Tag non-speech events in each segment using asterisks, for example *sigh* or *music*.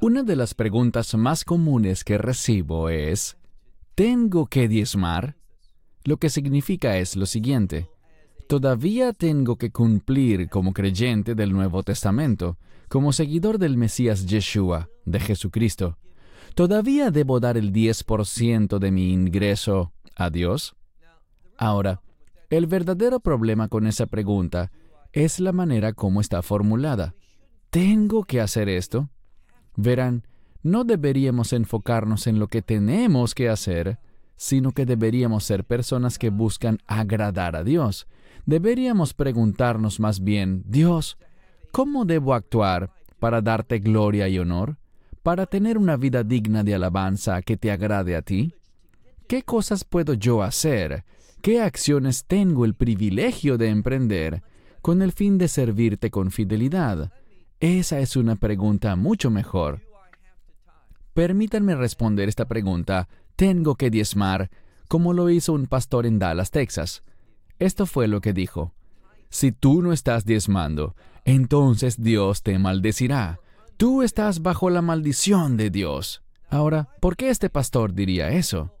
Una de las preguntas más comunes que recibo es, ¿tengo que diezmar? Lo que significa es lo siguiente. Todavía tengo que cumplir como creyente del Nuevo Testamento, como seguidor del Mesías Yeshua, de Jesucristo. ¿Todavía debo dar el 10% de mi ingreso a Dios? Ahora, el verdadero problema con esa pregunta es la manera como está formulada. ¿Tengo que hacer esto? Verán, no deberíamos enfocarnos en lo que tenemos que hacer, sino que deberíamos ser personas que buscan agradar a Dios. Deberíamos preguntarnos más bien, Dios, ¿cómo debo actuar para darte gloria y honor? ¿Para tener una vida digna de alabanza que te agrade a ti? ¿Qué cosas puedo yo hacer? ¿Qué acciones tengo el privilegio de emprender con el fin de servirte con fidelidad? Esa es una pregunta mucho mejor. Permítanme responder esta pregunta tengo que diezmar, como lo hizo un pastor en Dallas, Texas. Esto fue lo que dijo. Si tú no estás diezmando, entonces Dios te maldecirá. Tú estás bajo la maldición de Dios. Ahora, ¿por qué este pastor diría eso?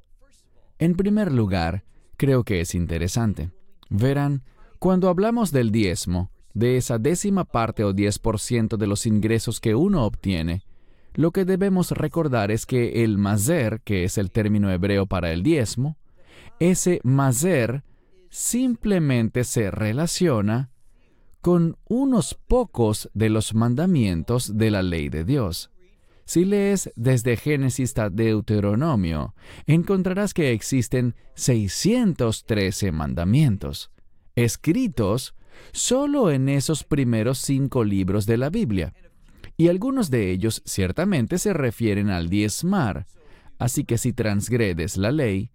En primer lugar, creo que es interesante. Verán, cuando hablamos del diezmo, de esa décima parte o 10% de los ingresos que uno obtiene, lo que debemos recordar es que el mazer, que es el término hebreo para el diezmo, ese mazer simplemente se relaciona con unos pocos de los mandamientos de la ley de Dios. Si lees desde Génesis a Deuteronomio, encontrarás que existen 613 mandamientos, escritos solo en esos primeros cinco libros de la Biblia y algunos de ellos ciertamente se refieren al diezmar. Así que si transgredes la ley,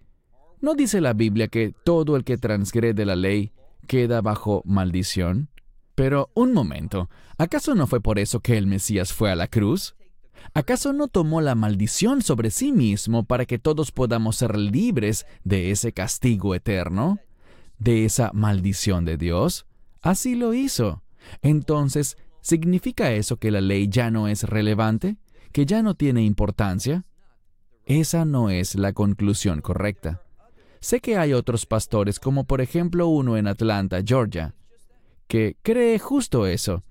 ¿no dice la Biblia que todo el que transgrede la ley queda bajo maldición? Pero un momento, ¿acaso no fue por eso que el Mesías fue a la cruz? ¿Acaso no tomó la maldición sobre sí mismo para que todos podamos ser libres de ese castigo eterno? ¿De esa maldición de Dios? Así lo hizo. Entonces, ¿Significa eso que la ley ya no es relevante? ¿Que ya no tiene importancia? Esa no es la conclusión correcta. Sé que hay otros pastores, como por ejemplo uno en Atlanta, Georgia, que cree justo eso.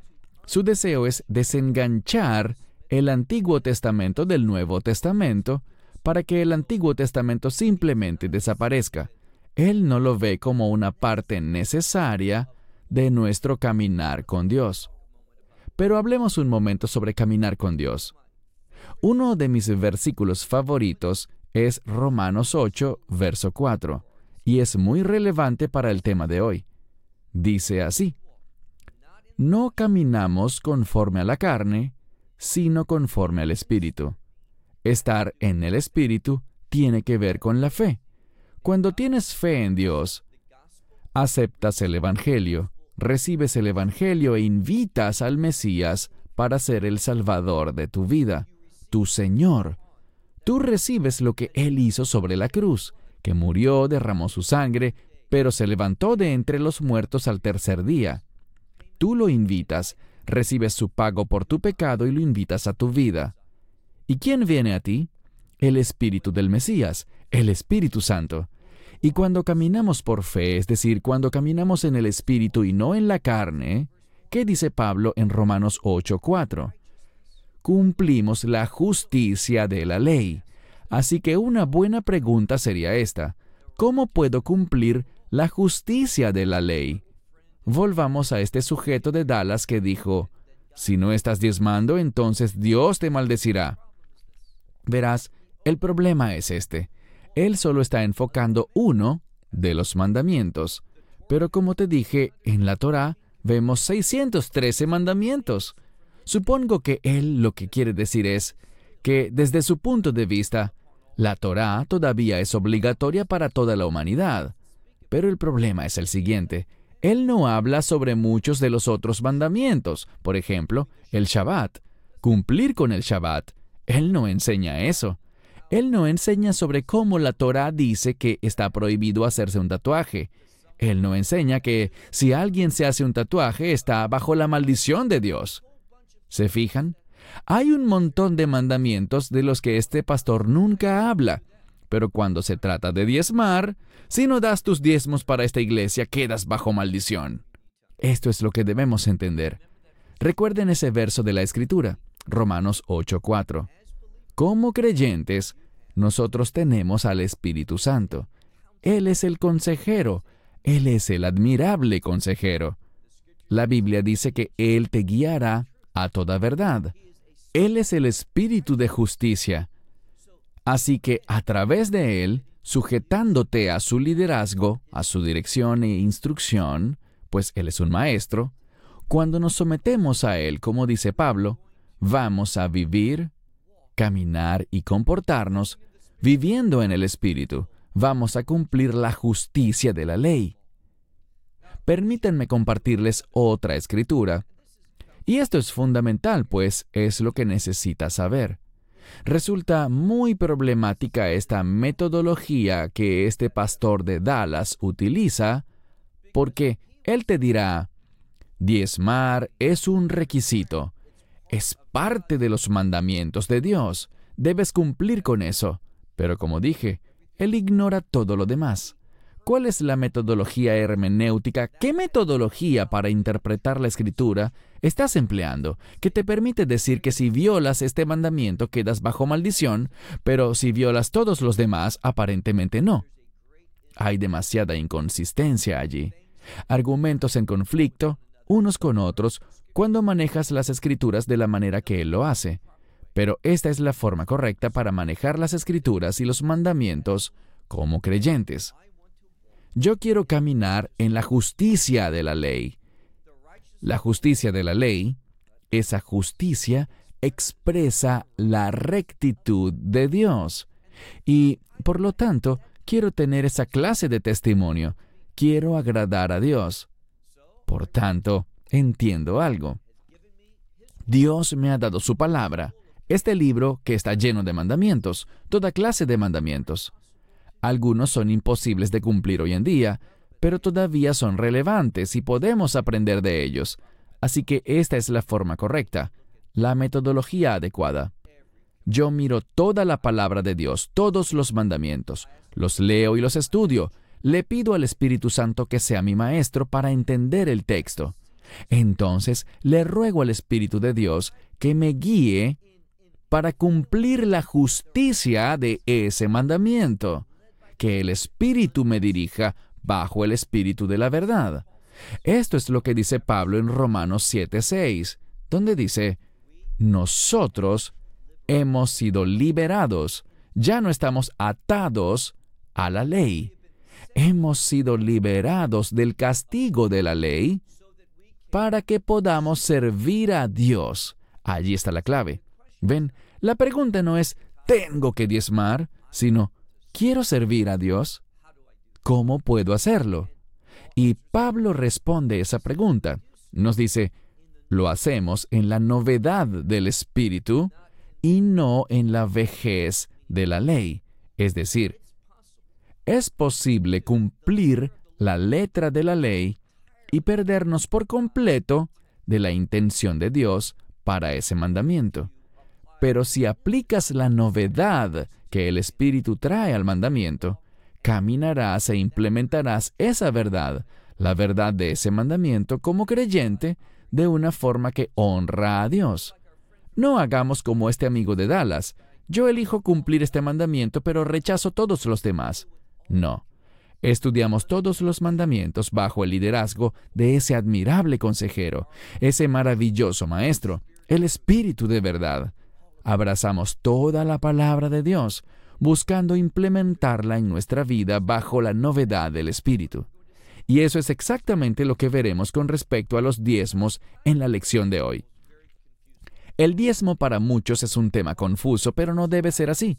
Su deseo es desenganchar el Antiguo Testamento del Nuevo Testamento para que el Antiguo Testamento simplemente desaparezca. Él no lo ve como una parte necesaria de nuestro caminar con Dios. Pero hablemos un momento sobre caminar con Dios. Uno de mis versículos favoritos es Romanos 8, verso 4, y es muy relevante para el tema de hoy. Dice así, No caminamos conforme a la carne, sino conforme al Espíritu. Estar en el Espíritu tiene que ver con la fe. Cuando tienes fe en Dios, aceptas el Evangelio, recibes el Evangelio e invitas al Mesías para ser el Salvador de tu vida, tu Señor. Tú recibes lo que Él hizo sobre la cruz, que murió, derramó su sangre, pero se levantó de entre los muertos al tercer día. Tú lo invitas, recibes su pago por tu pecado y lo invitas a tu vida. ¿Y quién viene a ti? El Espíritu del Mesías, el Espíritu Santo. Y cuando caminamos por fe, es decir, cuando caminamos en el Espíritu y no en la carne, ¿qué dice Pablo en Romanos 8:4? Cumplimos la justicia de la ley. Así que una buena pregunta sería esta. ¿Cómo puedo cumplir la justicia de la ley? Volvamos a este sujeto de Dallas que dijo, si no estás diezmando, entonces Dios te maldecirá. Verás, el problema es este. Él solo está enfocando uno de los mandamientos. Pero como te dije, en la Torá vemos 613 mandamientos. Supongo que él lo que quiere decir es que desde su punto de vista, la Torá todavía es obligatoria para toda la humanidad. Pero el problema es el siguiente. Él no habla sobre muchos de los otros mandamientos, por ejemplo, el Shabbat. Cumplir con el Shabbat. Él no enseña eso. Él no enseña sobre cómo la Torah dice que está prohibido hacerse un tatuaje. Él no enseña que si alguien se hace un tatuaje está bajo la maldición de Dios. ¿Se fijan? Hay un montón de mandamientos de los que este pastor nunca habla. Pero cuando se trata de diezmar, si no das tus diezmos para esta iglesia, quedas bajo maldición. Esto es lo que debemos entender. Recuerden ese verso de la Escritura, Romanos 8:4. Como creyentes, nosotros tenemos al Espíritu Santo. Él es el consejero, Él es el admirable consejero. La Biblia dice que Él te guiará a toda verdad. Él es el Espíritu de justicia. Así que a través de Él, sujetándote a su liderazgo, a su dirección e instrucción, pues Él es un maestro, cuando nos sometemos a Él, como dice Pablo, vamos a vivir, caminar y comportarnos viviendo en el Espíritu. Vamos a cumplir la justicia de la ley. Permítanme compartirles otra escritura. Y esto es fundamental, pues es lo que necesitas saber. Resulta muy problemática esta metodología que este pastor de Dallas utiliza, porque él te dirá, diezmar es un requisito, es parte de los mandamientos de Dios, debes cumplir con eso. Pero como dije, él ignora todo lo demás. ¿Cuál es la metodología hermenéutica? ¿Qué metodología para interpretar la escritura estás empleando que te permite decir que si violas este mandamiento quedas bajo maldición, pero si violas todos los demás aparentemente no? Hay demasiada inconsistencia allí. Argumentos en conflicto, unos con otros, cuando manejas las escrituras de la manera que él lo hace. Pero esta es la forma correcta para manejar las escrituras y los mandamientos como creyentes. Yo quiero caminar en la justicia de la ley. La justicia de la ley, esa justicia expresa la rectitud de Dios. Y, por lo tanto, quiero tener esa clase de testimonio. Quiero agradar a Dios. Por tanto, entiendo algo. Dios me ha dado su palabra, este libro que está lleno de mandamientos, toda clase de mandamientos. Algunos son imposibles de cumplir hoy en día, pero todavía son relevantes y podemos aprender de ellos. Así que esta es la forma correcta, la metodología adecuada. Yo miro toda la palabra de Dios, todos los mandamientos, los leo y los estudio. Le pido al Espíritu Santo que sea mi maestro para entender el texto. Entonces le ruego al Espíritu de Dios que me guíe para cumplir la justicia de ese mandamiento que el Espíritu me dirija bajo el Espíritu de la verdad. Esto es lo que dice Pablo en Romanos 7:6, donde dice, nosotros hemos sido liberados, ya no estamos atados a la ley. Hemos sido liberados del castigo de la ley para que podamos servir a Dios. Allí está la clave. Ven, la pregunta no es, ¿tengo que diezmar? sino, ¿Quiero servir a Dios? ¿Cómo puedo hacerlo? Y Pablo responde esa pregunta. Nos dice, lo hacemos en la novedad del Espíritu y no en la vejez de la ley. Es decir, es posible cumplir la letra de la ley y perdernos por completo de la intención de Dios para ese mandamiento. Pero si aplicas la novedad que el Espíritu trae al mandamiento, caminarás e implementarás esa verdad, la verdad de ese mandamiento como creyente, de una forma que honra a Dios. No hagamos como este amigo de Dallas. Yo elijo cumplir este mandamiento, pero rechazo todos los demás. No. Estudiamos todos los mandamientos bajo el liderazgo de ese admirable consejero, ese maravilloso maestro, el Espíritu de verdad abrazamos toda la palabra de Dios, buscando implementarla en nuestra vida bajo la novedad del Espíritu. Y eso es exactamente lo que veremos con respecto a los diezmos en la lección de hoy. El diezmo para muchos es un tema confuso, pero no debe ser así.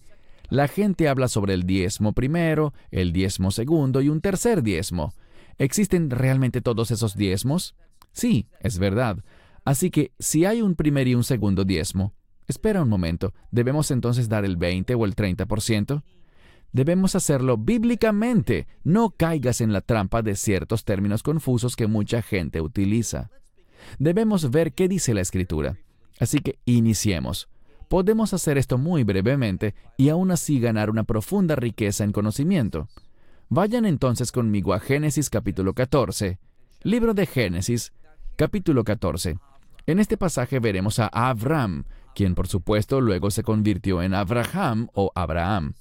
La gente habla sobre el diezmo primero, el diezmo segundo y un tercer diezmo. ¿Existen realmente todos esos diezmos? Sí, es verdad. Así que si hay un primer y un segundo diezmo, Espera un momento, ¿debemos entonces dar el 20 o el 30%? Debemos hacerlo bíblicamente. No caigas en la trampa de ciertos términos confusos que mucha gente utiliza. Debemos ver qué dice la Escritura. Así que iniciemos. Podemos hacer esto muy brevemente y aún así ganar una profunda riqueza en conocimiento. Vayan entonces conmigo a Génesis capítulo 14. Libro de Génesis, capítulo 14. En este pasaje veremos a Abraham, quien por supuesto luego se convirtió en Abraham o Abraham.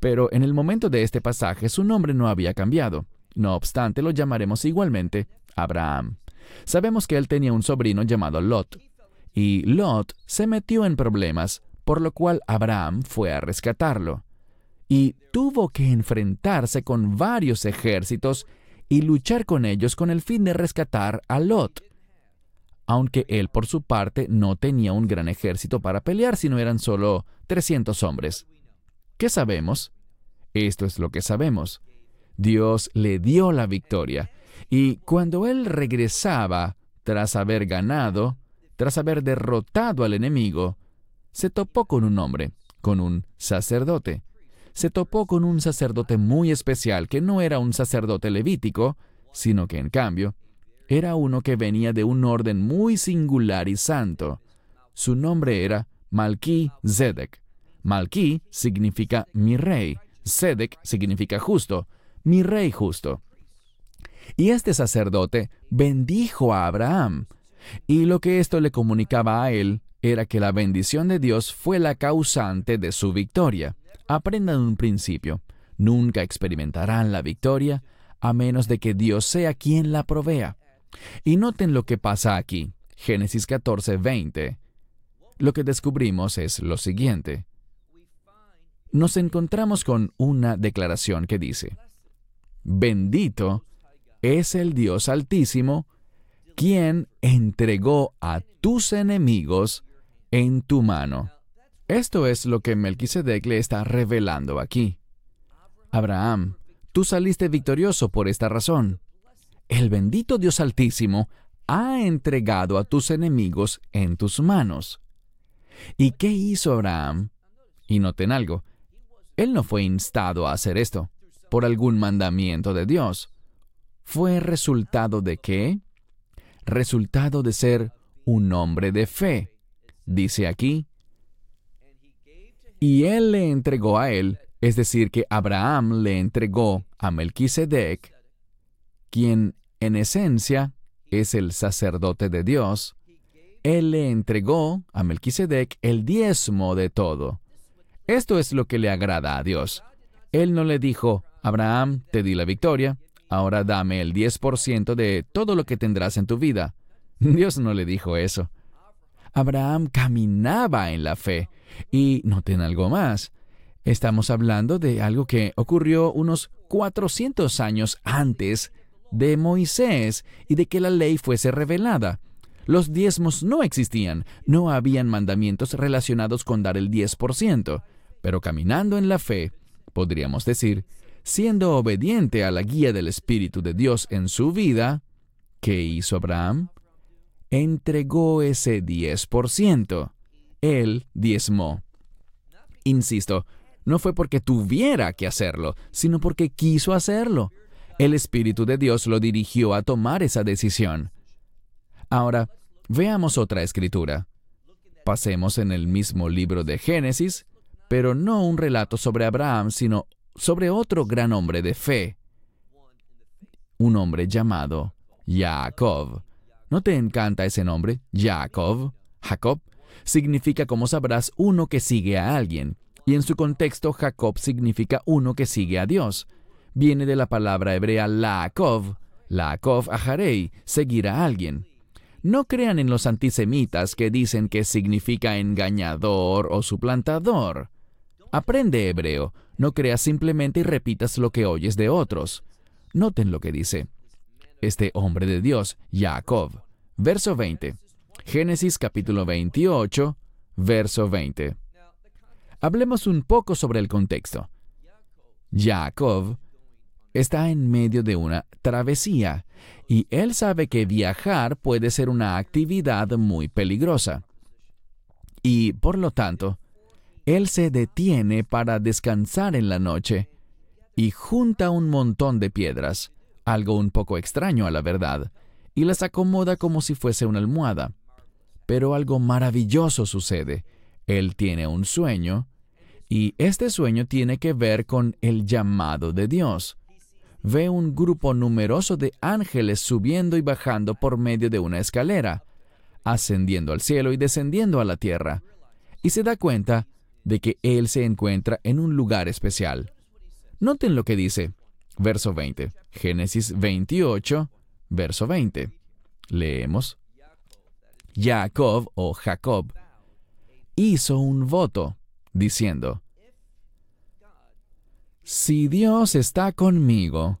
Pero en el momento de este pasaje su nombre no había cambiado. No obstante, lo llamaremos igualmente Abraham. Sabemos que él tenía un sobrino llamado Lot, y Lot se metió en problemas, por lo cual Abraham fue a rescatarlo y tuvo que enfrentarse con varios ejércitos y luchar con ellos con el fin de rescatar a Lot. Aunque él por su parte no tenía un gran ejército para pelear, sino eran solo 300 hombres. ¿Qué sabemos? Esto es lo que sabemos. Dios le dio la victoria, y cuando él regresaba, tras haber ganado, tras haber derrotado al enemigo, se topó con un hombre, con un sacerdote, se topó con un sacerdote muy especial que no era un sacerdote levítico, sino que en cambio era uno que venía de un orden muy singular y santo. Su nombre era Malki Zedek. Malki significa mi rey, Zedek significa justo, mi rey justo. Y este sacerdote bendijo a Abraham, y lo que esto le comunicaba a él era que la bendición de Dios fue la causante de su victoria. Aprendan un principio. Nunca experimentarán la victoria a menos de que Dios sea quien la provea. Y noten lo que pasa aquí. Génesis 14, 20. Lo que descubrimos es lo siguiente. Nos encontramos con una declaración que dice, Bendito es el Dios Altísimo, quien entregó a tus enemigos en tu mano. Esto es lo que Melquisedec le está revelando aquí. Abraham, tú saliste victorioso por esta razón. El bendito Dios Altísimo ha entregado a tus enemigos en tus manos. ¿Y qué hizo Abraham? Y noten algo, él no fue instado a hacer esto por algún mandamiento de Dios. ¿Fue resultado de qué? Resultado de ser un hombre de fe. Dice aquí, y él le entregó a él, es decir, que Abraham le entregó a Melquisedec, quien en esencia es el sacerdote de Dios, él le entregó a Melquisedec el diezmo de todo. Esto es lo que le agrada a Dios. Él no le dijo, Abraham, te di la victoria, ahora dame el 10% de todo lo que tendrás en tu vida. *laughs* Dios no le dijo eso. Abraham caminaba en la fe. Y noten algo más. Estamos hablando de algo que ocurrió unos 400 años antes de Moisés y de que la ley fuese revelada. Los diezmos no existían, no habían mandamientos relacionados con dar el 10%, pero caminando en la fe, podríamos decir, siendo obediente a la guía del Espíritu de Dios en su vida, ¿qué hizo Abraham? entregó ese 10%. Él diezmó. Insisto, no fue porque tuviera que hacerlo, sino porque quiso hacerlo. El Espíritu de Dios lo dirigió a tomar esa decisión. Ahora, veamos otra escritura. Pasemos en el mismo libro de Génesis, pero no un relato sobre Abraham, sino sobre otro gran hombre de fe, un hombre llamado Jacob. ¿No te encanta ese nombre? Jacob. Jacob significa, como sabrás, uno que sigue a alguien. Y en su contexto, Jacob significa uno que sigue a Dios. Viene de la palabra hebrea Laakov. Laakov ajarei, seguir a alguien. No crean en los antisemitas que dicen que significa engañador o suplantador. Aprende hebreo, no creas simplemente y repitas lo que oyes de otros. Noten lo que dice este hombre de Dios, Jacob. Verso 20. Génesis capítulo 28, verso 20. Hablemos un poco sobre el contexto. Jacob está en medio de una travesía y él sabe que viajar puede ser una actividad muy peligrosa. Y por lo tanto, él se detiene para descansar en la noche y junta un montón de piedras algo un poco extraño a la verdad, y las acomoda como si fuese una almohada. Pero algo maravilloso sucede. Él tiene un sueño y este sueño tiene que ver con el llamado de Dios. Ve un grupo numeroso de ángeles subiendo y bajando por medio de una escalera, ascendiendo al cielo y descendiendo a la tierra, y se da cuenta de que Él se encuentra en un lugar especial. Noten lo que dice, verso 20, Génesis 28, verso 20. Leemos. Jacob o Jacob hizo un voto, diciendo, si Dios está conmigo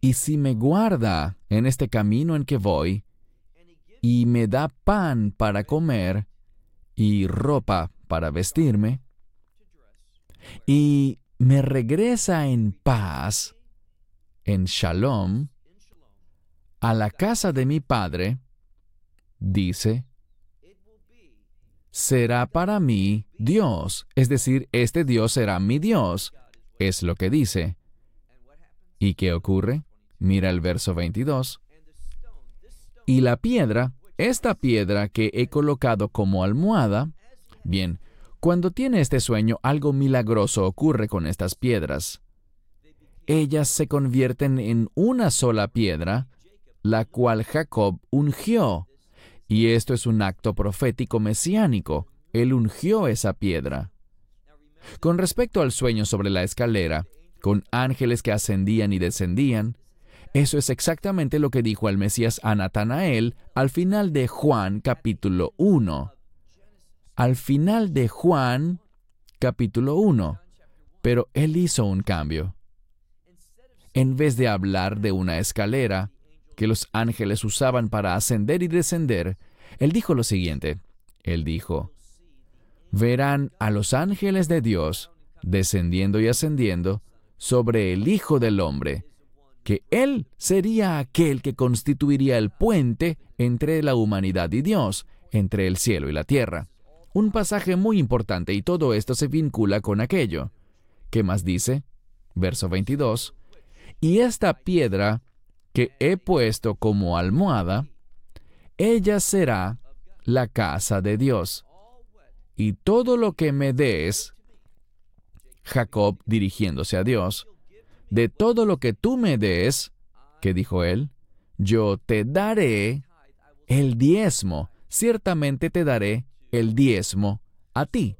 y si me guarda en este camino en que voy y me da pan para comer y ropa para vestirme y me regresa en paz, en shalom, a la casa de mi padre, dice, será para mí Dios, es decir, este Dios será mi Dios, es lo que dice. ¿Y qué ocurre? Mira el verso 22. Y la piedra, esta piedra que he colocado como almohada, bien, cuando tiene este sueño algo milagroso ocurre con estas piedras. Ellas se convierten en una sola piedra, la cual Jacob ungió y esto es un acto profético mesiánico. Él ungió esa piedra. Con respecto al sueño sobre la escalera, con ángeles que ascendían y descendían, eso es exactamente lo que dijo el Mesías a Natanael al final de Juan capítulo 1. Al final de Juan capítulo 1. Pero él hizo un cambio. En vez de hablar de una escalera, que los ángeles usaban para ascender y descender, él dijo lo siguiente. Él dijo, verán a los ángeles de Dios descendiendo y ascendiendo sobre el Hijo del Hombre, que Él sería aquel que constituiría el puente entre la humanidad y Dios, entre el cielo y la tierra. Un pasaje muy importante y todo esto se vincula con aquello. ¿Qué más dice? Verso 22. Y esta piedra que he puesto como almohada, ella será la casa de Dios. Y todo lo que me des, Jacob dirigiéndose a Dios, de todo lo que tú me des, que dijo él, yo te daré el diezmo, ciertamente te daré el diezmo a ti.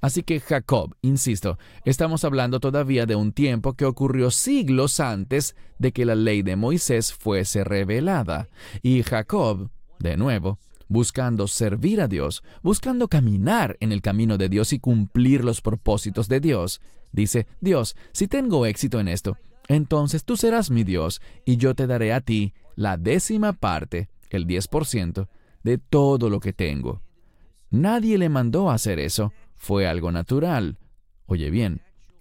Así que Jacob, insisto, estamos hablando todavía de un tiempo que ocurrió siglos antes de que la ley de Moisés fuese revelada. Y Jacob, de nuevo, buscando servir a Dios, buscando caminar en el camino de Dios y cumplir los propósitos de Dios, dice, Dios, si tengo éxito en esto, entonces tú serás mi Dios y yo te daré a ti la décima parte, el 10%, de todo lo que tengo. Nadie le mandó hacer eso, fue algo natural. Oye bien,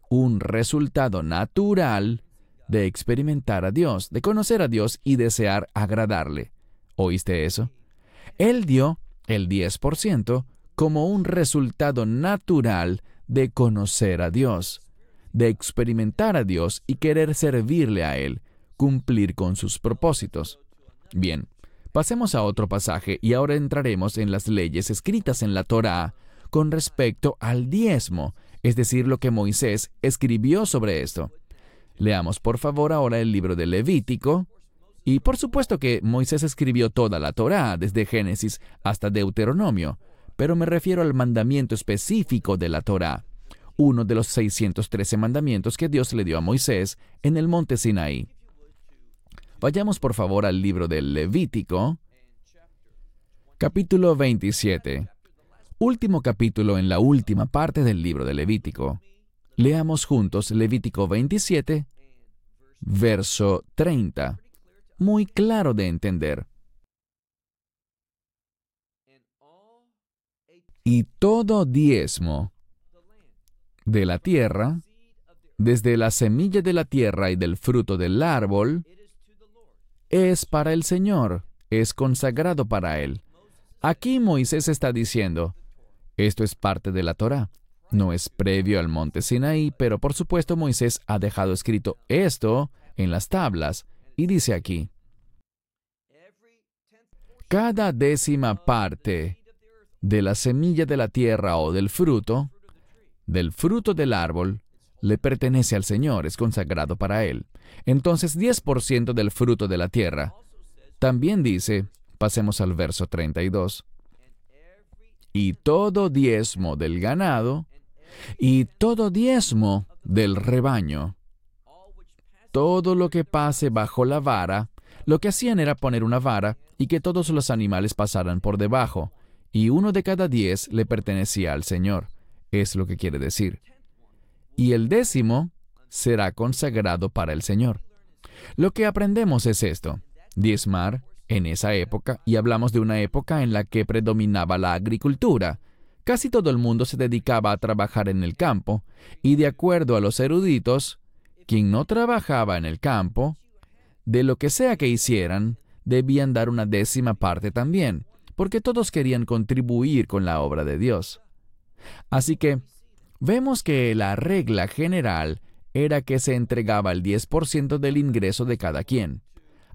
un resultado natural de experimentar a Dios, de conocer a Dios y desear agradarle. ¿Oíste eso? Él dio el 10% como un resultado natural de conocer a Dios, de experimentar a Dios y querer servirle a Él, cumplir con sus propósitos. Bien, pasemos a otro pasaje y ahora entraremos en las leyes escritas en la Torá con respecto al diezmo, es decir, lo que Moisés escribió sobre esto. Leamos por favor ahora el libro de Levítico. Y por supuesto que Moisés escribió toda la Torá, desde Génesis hasta Deuteronomio, pero me refiero al mandamiento específico de la Torá, uno de los 613 mandamientos que Dios le dio a Moisés en el monte Sinaí. Vayamos por favor al libro del Levítico, capítulo 27 último capítulo en la última parte del libro de Levítico. Leamos juntos Levítico 27, verso 30. Muy claro de entender. Y todo diezmo de la tierra, desde la semilla de la tierra y del fruto del árbol, es para el Señor, es consagrado para Él. Aquí Moisés está diciendo, esto es parte de la Torah. No es previo al monte Sinaí, pero por supuesto Moisés ha dejado escrito esto en las tablas y dice aquí, cada décima parte de la semilla de la tierra o del fruto, del fruto del árbol, le pertenece al Señor, es consagrado para Él. Entonces 10% del fruto de la tierra. También dice, pasemos al verso 32, y todo diezmo del ganado, y todo diezmo del rebaño. Todo lo que pase bajo la vara, lo que hacían era poner una vara y que todos los animales pasaran por debajo, y uno de cada diez le pertenecía al Señor. Es lo que quiere decir. Y el décimo será consagrado para el Señor. Lo que aprendemos es esto. Diezmar en esa época, y hablamos de una época en la que predominaba la agricultura. Casi todo el mundo se dedicaba a trabajar en el campo, y de acuerdo a los eruditos, quien no trabajaba en el campo, de lo que sea que hicieran, debían dar una décima parte también, porque todos querían contribuir con la obra de Dios. Así que vemos que la regla general era que se entregaba el 10% del ingreso de cada quien.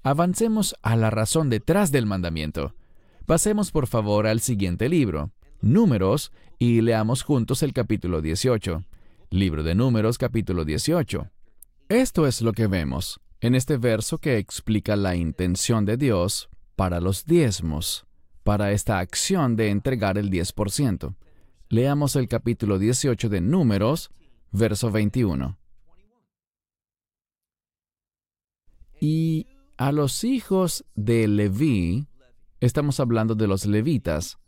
Avancemos a la razón detrás del mandamiento. Pasemos por favor al siguiente libro, Números, y leamos juntos el capítulo 18. Libro de Números, capítulo 18. Esto es lo que vemos en este verso que explica la intención de Dios para los diezmos, para esta acción de entregar el 10%. Leamos el capítulo 18 de Números, verso 21. Y a los hijos de Leví, estamos hablando de los levitas,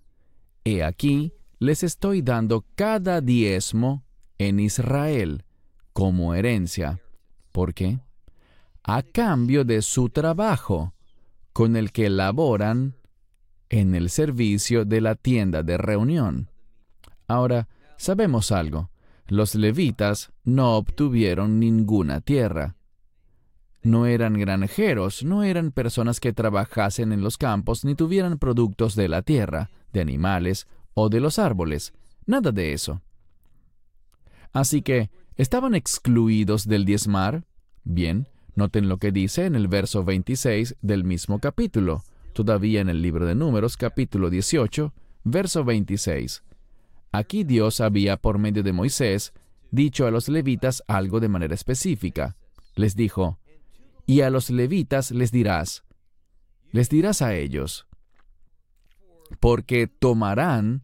he aquí, les estoy dando cada diezmo en Israel como herencia. ¿Por qué? a cambio de su trabajo, con el que laboran en el servicio de la tienda de reunión. Ahora, sabemos algo. Los levitas no obtuvieron ninguna tierra. No eran granjeros, no eran personas que trabajasen en los campos ni tuvieran productos de la tierra, de animales o de los árboles. Nada de eso. Así que, ¿estaban excluidos del diezmar? Bien, Noten lo que dice en el verso 26 del mismo capítulo, todavía en el libro de Números, capítulo 18, verso 26. Aquí Dios había, por medio de Moisés, dicho a los levitas algo de manera específica. Les dijo, y a los levitas les dirás, les dirás a ellos, porque tomarán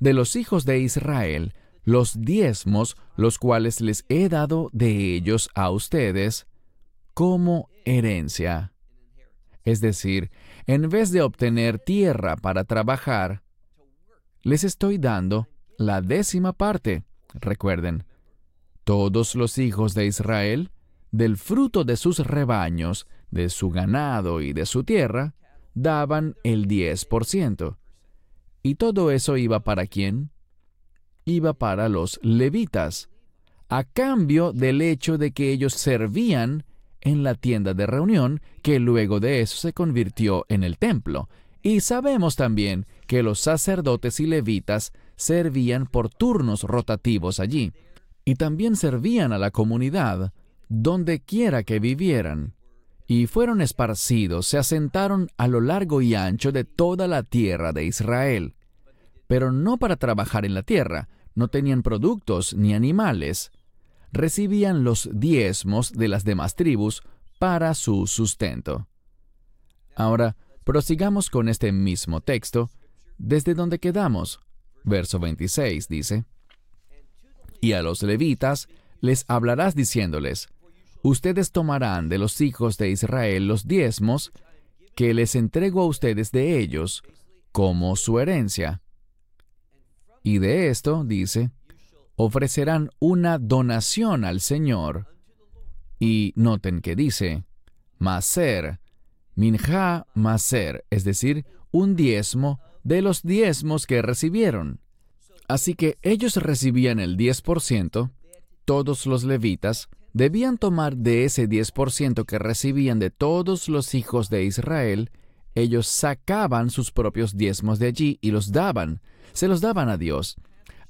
de los hijos de Israel los diezmos, los cuales les he dado de ellos a ustedes, como herencia. Es decir, en vez de obtener tierra para trabajar, les estoy dando la décima parte. Recuerden, todos los hijos de Israel, del fruto de sus rebaños, de su ganado y de su tierra, daban el 10%. ¿Y todo eso iba para quién? Iba para los levitas, a cambio del hecho de que ellos servían en la tienda de reunión, que luego de eso se convirtió en el templo. Y sabemos también que los sacerdotes y levitas servían por turnos rotativos allí, y también servían a la comunidad, donde quiera que vivieran. Y fueron esparcidos, se asentaron a lo largo y ancho de toda la tierra de Israel. Pero no para trabajar en la tierra, no tenían productos ni animales, recibían los diezmos de las demás tribus para su sustento. Ahora, prosigamos con este mismo texto, desde donde quedamos. Verso 26 dice, Y a los levitas les hablarás diciéndoles, Ustedes tomarán de los hijos de Israel los diezmos que les entrego a ustedes de ellos como su herencia. Y de esto, dice, ofrecerán una donación al Señor. Y noten que dice, maser, minja maser, es decir, un diezmo de los diezmos que recibieron. Así que ellos recibían el 10%, todos los levitas debían tomar de ese 10% que recibían de todos los hijos de Israel, ellos sacaban sus propios diezmos de allí y los daban, se los daban a Dios.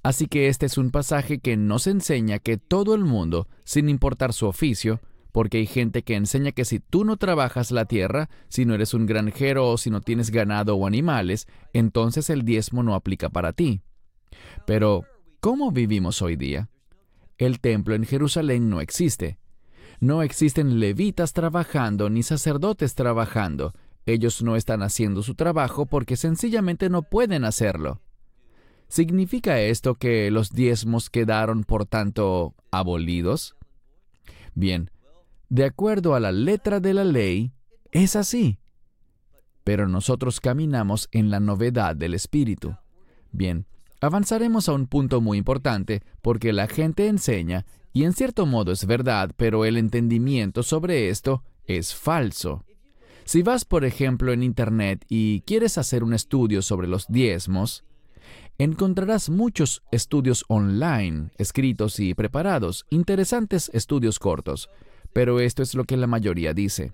Así que este es un pasaje que nos enseña que todo el mundo, sin importar su oficio, porque hay gente que enseña que si tú no trabajas la tierra, si no eres un granjero o si no tienes ganado o animales, entonces el diezmo no aplica para ti. Pero, ¿cómo vivimos hoy día? El templo en Jerusalén no existe. No existen levitas trabajando ni sacerdotes trabajando. Ellos no están haciendo su trabajo porque sencillamente no pueden hacerlo. ¿Significa esto que los diezmos quedaron, por tanto, abolidos? Bien, de acuerdo a la letra de la ley, es así. Pero nosotros caminamos en la novedad del Espíritu. Bien, avanzaremos a un punto muy importante porque la gente enseña, y en cierto modo es verdad, pero el entendimiento sobre esto es falso. Si vas, por ejemplo, en Internet y quieres hacer un estudio sobre los diezmos, encontrarás muchos estudios online, escritos y preparados, interesantes estudios cortos, pero esto es lo que la mayoría dice.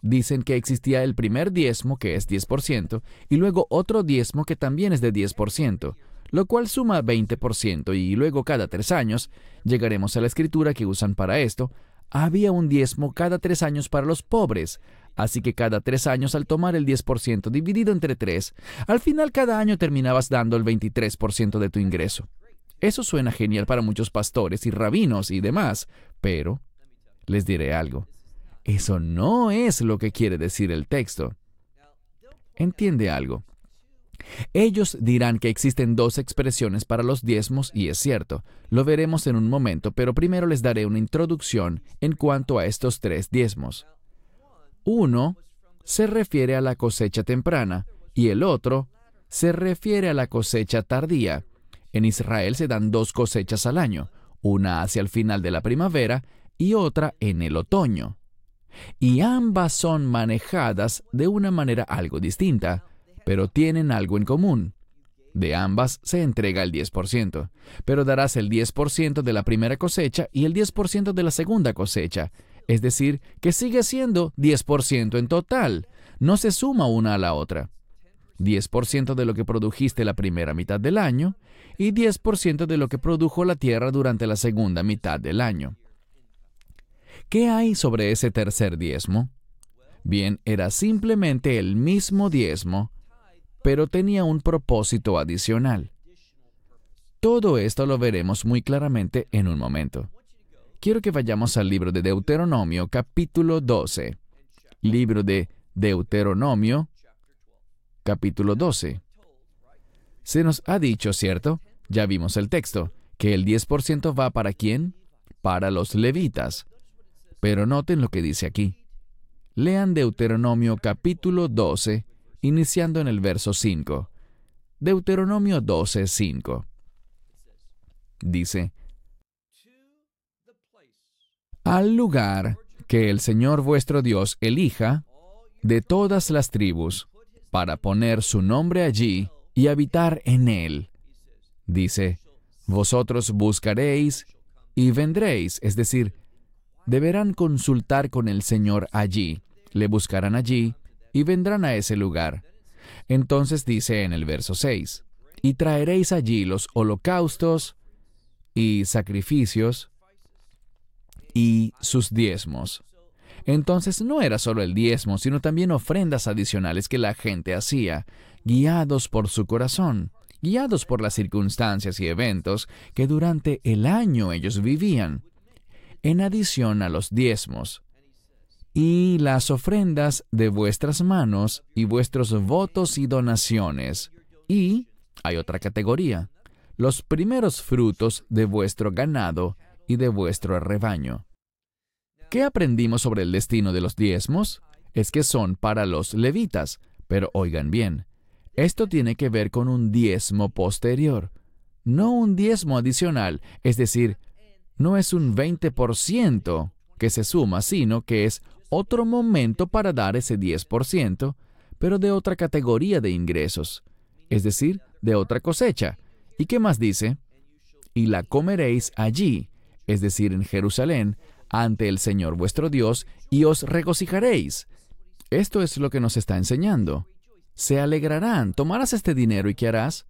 Dicen que existía el primer diezmo, que es 10%, y luego otro diezmo que también es de 10%, lo cual suma 20%, y luego cada tres años, llegaremos a la escritura que usan para esto, había un diezmo cada tres años para los pobres, Así que cada tres años al tomar el 10% dividido entre tres, al final cada año terminabas dando el 23% de tu ingreso. Eso suena genial para muchos pastores y rabinos y demás, pero les diré algo. Eso no es lo que quiere decir el texto. Entiende algo. Ellos dirán que existen dos expresiones para los diezmos y es cierto, lo veremos en un momento, pero primero les daré una introducción en cuanto a estos tres diezmos. Uno se refiere a la cosecha temprana y el otro se refiere a la cosecha tardía. En Israel se dan dos cosechas al año, una hacia el final de la primavera y otra en el otoño. Y ambas son manejadas de una manera algo distinta, pero tienen algo en común. De ambas se entrega el 10%, pero darás el 10% de la primera cosecha y el 10% de la segunda cosecha, es decir, que sigue siendo 10% en total. No se suma una a la otra. 10% de lo que produjiste la primera mitad del año y 10% de lo que produjo la tierra durante la segunda mitad del año. ¿Qué hay sobre ese tercer diezmo? Bien, era simplemente el mismo diezmo, pero tenía un propósito adicional. Todo esto lo veremos muy claramente en un momento quiero que vayamos al libro de Deuteronomio capítulo 12. Libro de Deuteronomio capítulo 12. Se nos ha dicho, ¿cierto? Ya vimos el texto, que el 10% va para quién? Para los levitas. Pero noten lo que dice aquí. Lean Deuteronomio capítulo 12, iniciando en el verso 5. Deuteronomio 12, 5. Dice, al lugar que el Señor vuestro Dios elija de todas las tribus, para poner su nombre allí y habitar en él. Dice, vosotros buscaréis y vendréis, es decir, deberán consultar con el Señor allí, le buscarán allí y vendrán a ese lugar. Entonces dice en el verso 6, y traeréis allí los holocaustos y sacrificios y sus diezmos. Entonces no era solo el diezmo, sino también ofrendas adicionales que la gente hacía, guiados por su corazón, guiados por las circunstancias y eventos que durante el año ellos vivían, en adición a los diezmos. Y las ofrendas de vuestras manos y vuestros votos y donaciones. Y hay otra categoría, los primeros frutos de vuestro ganado de vuestro rebaño. ¿Qué aprendimos sobre el destino de los diezmos? Es que son para los levitas, pero oigan bien, esto tiene que ver con un diezmo posterior, no un diezmo adicional, es decir, no es un 20% que se suma, sino que es otro momento para dar ese 10%, pero de otra categoría de ingresos, es decir, de otra cosecha. ¿Y qué más dice? Y la comeréis allí, es decir, en Jerusalén, ante el Señor vuestro Dios, y os regocijaréis. Esto es lo que nos está enseñando. Se alegrarán, tomarás este dinero y ¿qué harás?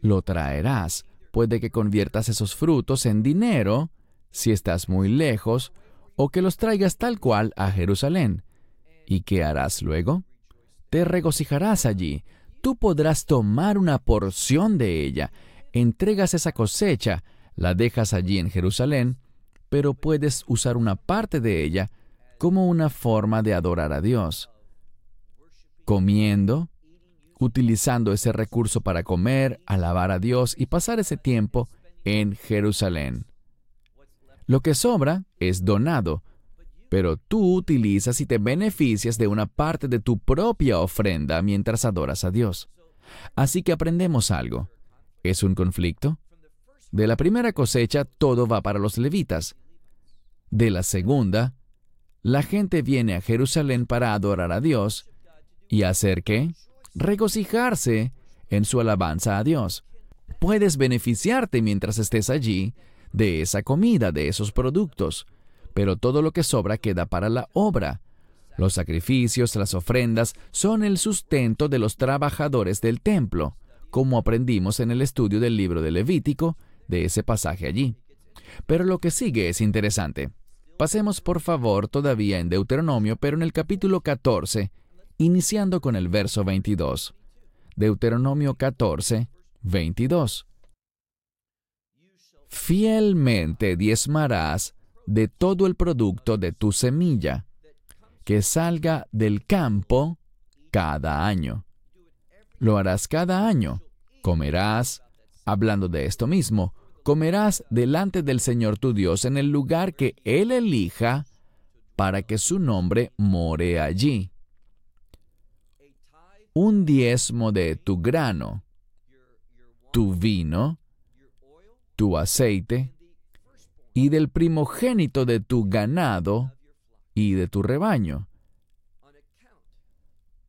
Lo traerás. Puede que conviertas esos frutos en dinero, si estás muy lejos, o que los traigas tal cual a Jerusalén. ¿Y qué harás luego? Te regocijarás allí. Tú podrás tomar una porción de ella, entregas esa cosecha, la dejas allí en Jerusalén, pero puedes usar una parte de ella como una forma de adorar a Dios. Comiendo, utilizando ese recurso para comer, alabar a Dios y pasar ese tiempo en Jerusalén. Lo que sobra es donado, pero tú utilizas y te beneficias de una parte de tu propia ofrenda mientras adoras a Dios. Así que aprendemos algo. ¿Es un conflicto? De la primera cosecha todo va para los levitas. De la segunda, la gente viene a Jerusalén para adorar a Dios y hacer qué? Regocijarse en su alabanza a Dios. Puedes beneficiarte mientras estés allí de esa comida, de esos productos, pero todo lo que sobra queda para la obra. Los sacrificios, las ofrendas, son el sustento de los trabajadores del templo, como aprendimos en el estudio del libro de Levítico, de ese pasaje allí. Pero lo que sigue es interesante. Pasemos por favor todavía en Deuteronomio, pero en el capítulo 14, iniciando con el verso 22. Deuteronomio 14, 22 fielmente diezmarás de todo el producto de tu semilla que salga del campo cada año. Lo harás cada año. Comerás, hablando de esto mismo, comerás delante del Señor tu Dios en el lugar que Él elija para que su nombre more allí. Un diezmo de tu grano, tu vino, tu aceite, y del primogénito de tu ganado y de tu rebaño,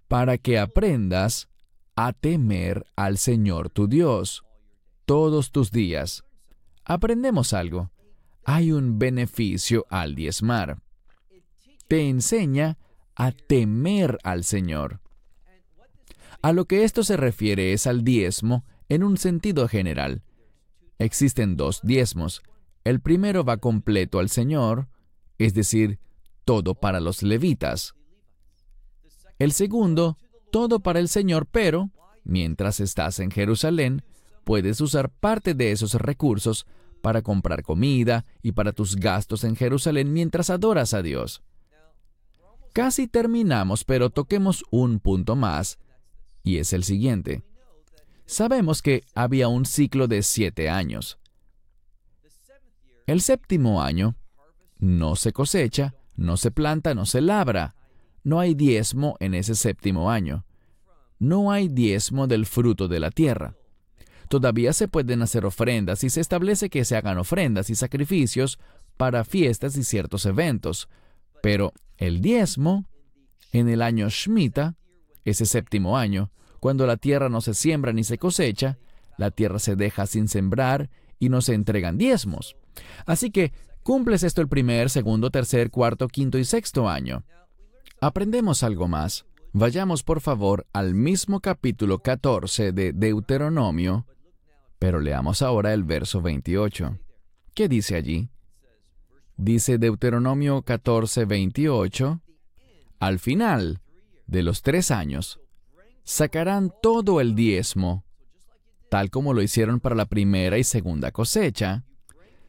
para que aprendas a temer al Señor tu Dios todos tus días. Aprendemos algo. Hay un beneficio al diezmar. Te enseña a temer al Señor. A lo que esto se refiere es al diezmo en un sentido general. Existen dos diezmos. El primero va completo al Señor, es decir, todo para los levitas. El segundo, todo para el Señor, pero, mientras estás en Jerusalén, puedes usar parte de esos recursos para comprar comida y para tus gastos en Jerusalén mientras adoras a Dios. Casi terminamos, pero toquemos un punto más, y es el siguiente. Sabemos que había un ciclo de siete años. El séptimo año no se cosecha, no se planta, no se labra. No hay diezmo en ese séptimo año. No hay diezmo del fruto de la tierra. Todavía se pueden hacer ofrendas y se establece que se hagan ofrendas y sacrificios para fiestas y ciertos eventos. Pero el diezmo, en el año Shemitah, ese séptimo año, cuando la tierra no se siembra ni se cosecha, la tierra se deja sin sembrar y no se entregan diezmos. Así que cumples esto el primer, segundo, tercer, cuarto, quinto y sexto año. Aprendemos algo más. Vayamos por favor al mismo capítulo 14 de Deuteronomio, pero leamos ahora el verso 28. ¿Qué dice allí? Dice Deuteronomio 14, 28, al final de los tres años, sacarán todo el diezmo, tal como lo hicieron para la primera y segunda cosecha,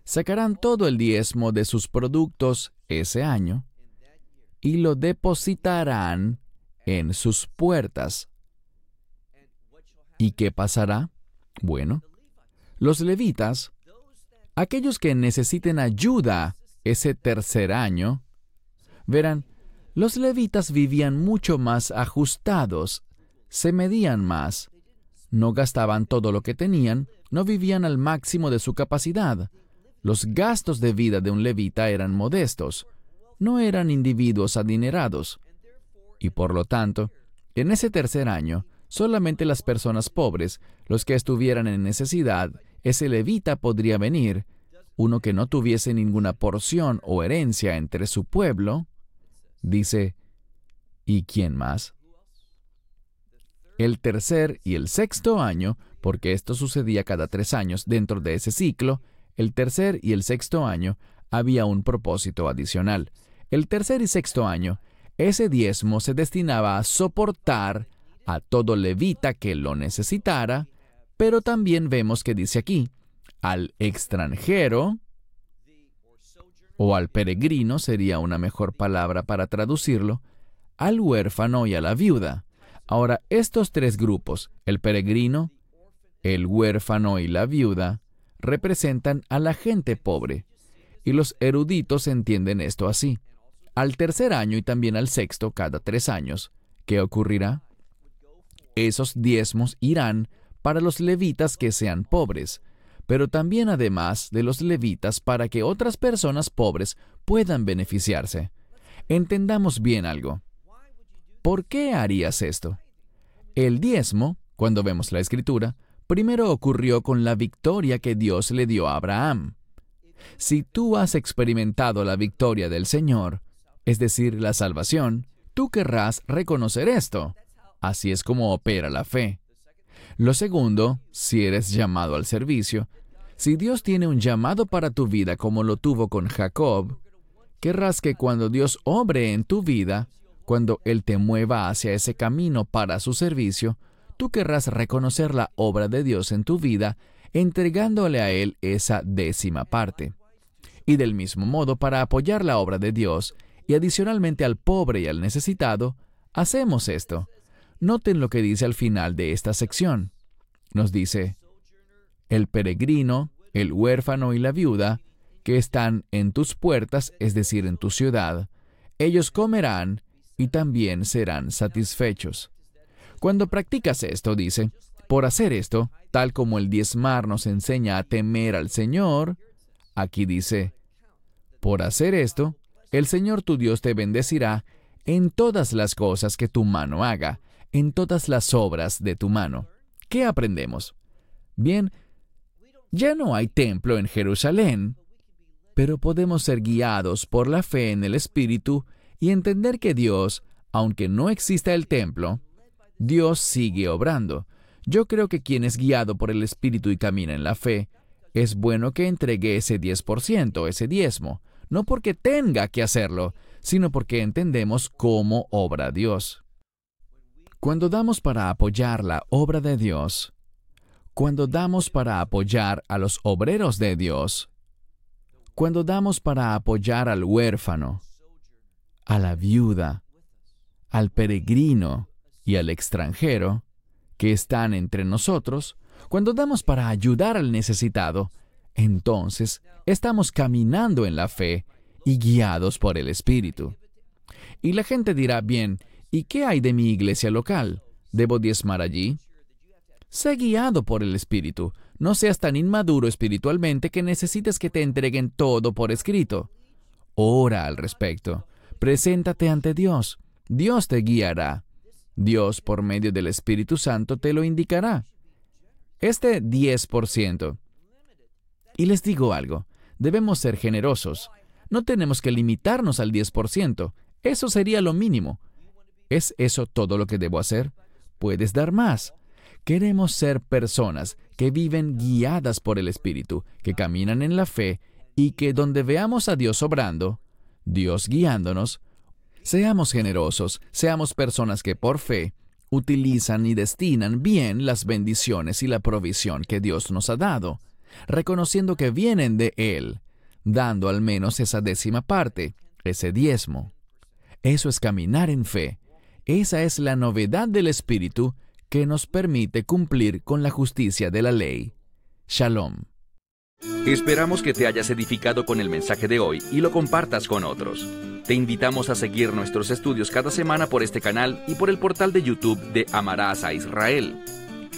sacarán todo el diezmo de sus productos ese año y lo depositarán en sus puertas. ¿Y qué pasará? Bueno, los levitas, aquellos que necesiten ayuda ese tercer año, verán, los levitas vivían mucho más ajustados se medían más. No gastaban todo lo que tenían, no vivían al máximo de su capacidad. Los gastos de vida de un levita eran modestos, no eran individuos adinerados. Y por lo tanto, en ese tercer año, solamente las personas pobres, los que estuvieran en necesidad, ese levita podría venir, uno que no tuviese ninguna porción o herencia entre su pueblo, dice, ¿y quién más? el tercer y el sexto año, porque esto sucedía cada tres años dentro de ese ciclo, el tercer y el sexto año, había un propósito adicional. El tercer y sexto año, ese diezmo se destinaba a soportar a todo levita que lo necesitara, pero también vemos que dice aquí, al extranjero, o al peregrino sería una mejor palabra para traducirlo, al huérfano y a la viuda. Ahora, estos tres grupos, el peregrino, el huérfano y la viuda, representan a la gente pobre, y los eruditos entienden esto así. Al tercer año y también al sexto, cada tres años, ¿qué ocurrirá? Esos diezmos irán para los levitas que sean pobres, pero también además de los levitas para que otras personas pobres puedan beneficiarse. Entendamos bien algo. ¿Por qué harías esto? El diezmo, cuando vemos la escritura, primero ocurrió con la victoria que Dios le dio a Abraham. Si tú has experimentado la victoria del Señor, es decir, la salvación, tú querrás reconocer esto. Así es como opera la fe. Lo segundo, si eres llamado al servicio, si Dios tiene un llamado para tu vida como lo tuvo con Jacob, querrás que cuando Dios obre en tu vida, cuando Él te mueva hacia ese camino para su servicio, tú querrás reconocer la obra de Dios en tu vida, entregándole a Él esa décima parte. Y del mismo modo, para apoyar la obra de Dios, y adicionalmente al pobre y al necesitado, hacemos esto. Noten lo que dice al final de esta sección. Nos dice, el peregrino, el huérfano y la viuda, que están en tus puertas, es decir, en tu ciudad, ellos comerán y también serán satisfechos. Cuando practicas esto, dice, por hacer esto, tal como el diezmar nos enseña a temer al Señor, aquí dice, por hacer esto, el Señor tu Dios te bendecirá en todas las cosas que tu mano haga, en todas las obras de tu mano. ¿Qué aprendemos? Bien, ya no hay templo en Jerusalén, pero podemos ser guiados por la fe en el Espíritu y entender que Dios, aunque no exista el templo, Dios sigue obrando. Yo creo que quien es guiado por el Espíritu y camina en la fe, es bueno que entregue ese 10%, ese diezmo, no porque tenga que hacerlo, sino porque entendemos cómo obra Dios. Cuando damos para apoyar la obra de Dios, cuando damos para apoyar a los obreros de Dios, cuando damos para apoyar al huérfano, a la viuda, al peregrino y al extranjero que están entre nosotros, cuando damos para ayudar al necesitado, entonces estamos caminando en la fe y guiados por el Espíritu. Y la gente dirá, bien, ¿Y qué hay de mi iglesia local? ¿Debo diezmar allí? Sé guiado por el Espíritu. No seas tan inmaduro espiritualmente que necesites que te entreguen todo por escrito. Ora al respecto. Preséntate ante Dios. Dios te guiará. Dios, por medio del Espíritu Santo, te lo indicará. Este 10%. Y les digo algo, debemos ser generosos. No tenemos que limitarnos al 10%. Eso sería lo mínimo. ¿Es eso todo lo que debo hacer? Puedes dar más. Queremos ser personas que viven guiadas por el Espíritu, que caminan en la fe y que donde veamos a Dios obrando, Dios guiándonos, seamos generosos, seamos personas que por fe utilizan y destinan bien las bendiciones y la provisión que Dios nos ha dado, reconociendo que vienen de Él, dando al menos esa décima parte, ese diezmo. Eso es caminar en fe, esa es la novedad del Espíritu que nos permite cumplir con la justicia de la ley. Shalom. Esperamos que te hayas edificado con el mensaje de hoy y lo compartas con otros. Te invitamos a seguir nuestros estudios cada semana por este canal y por el portal de YouTube de Amarás a Israel.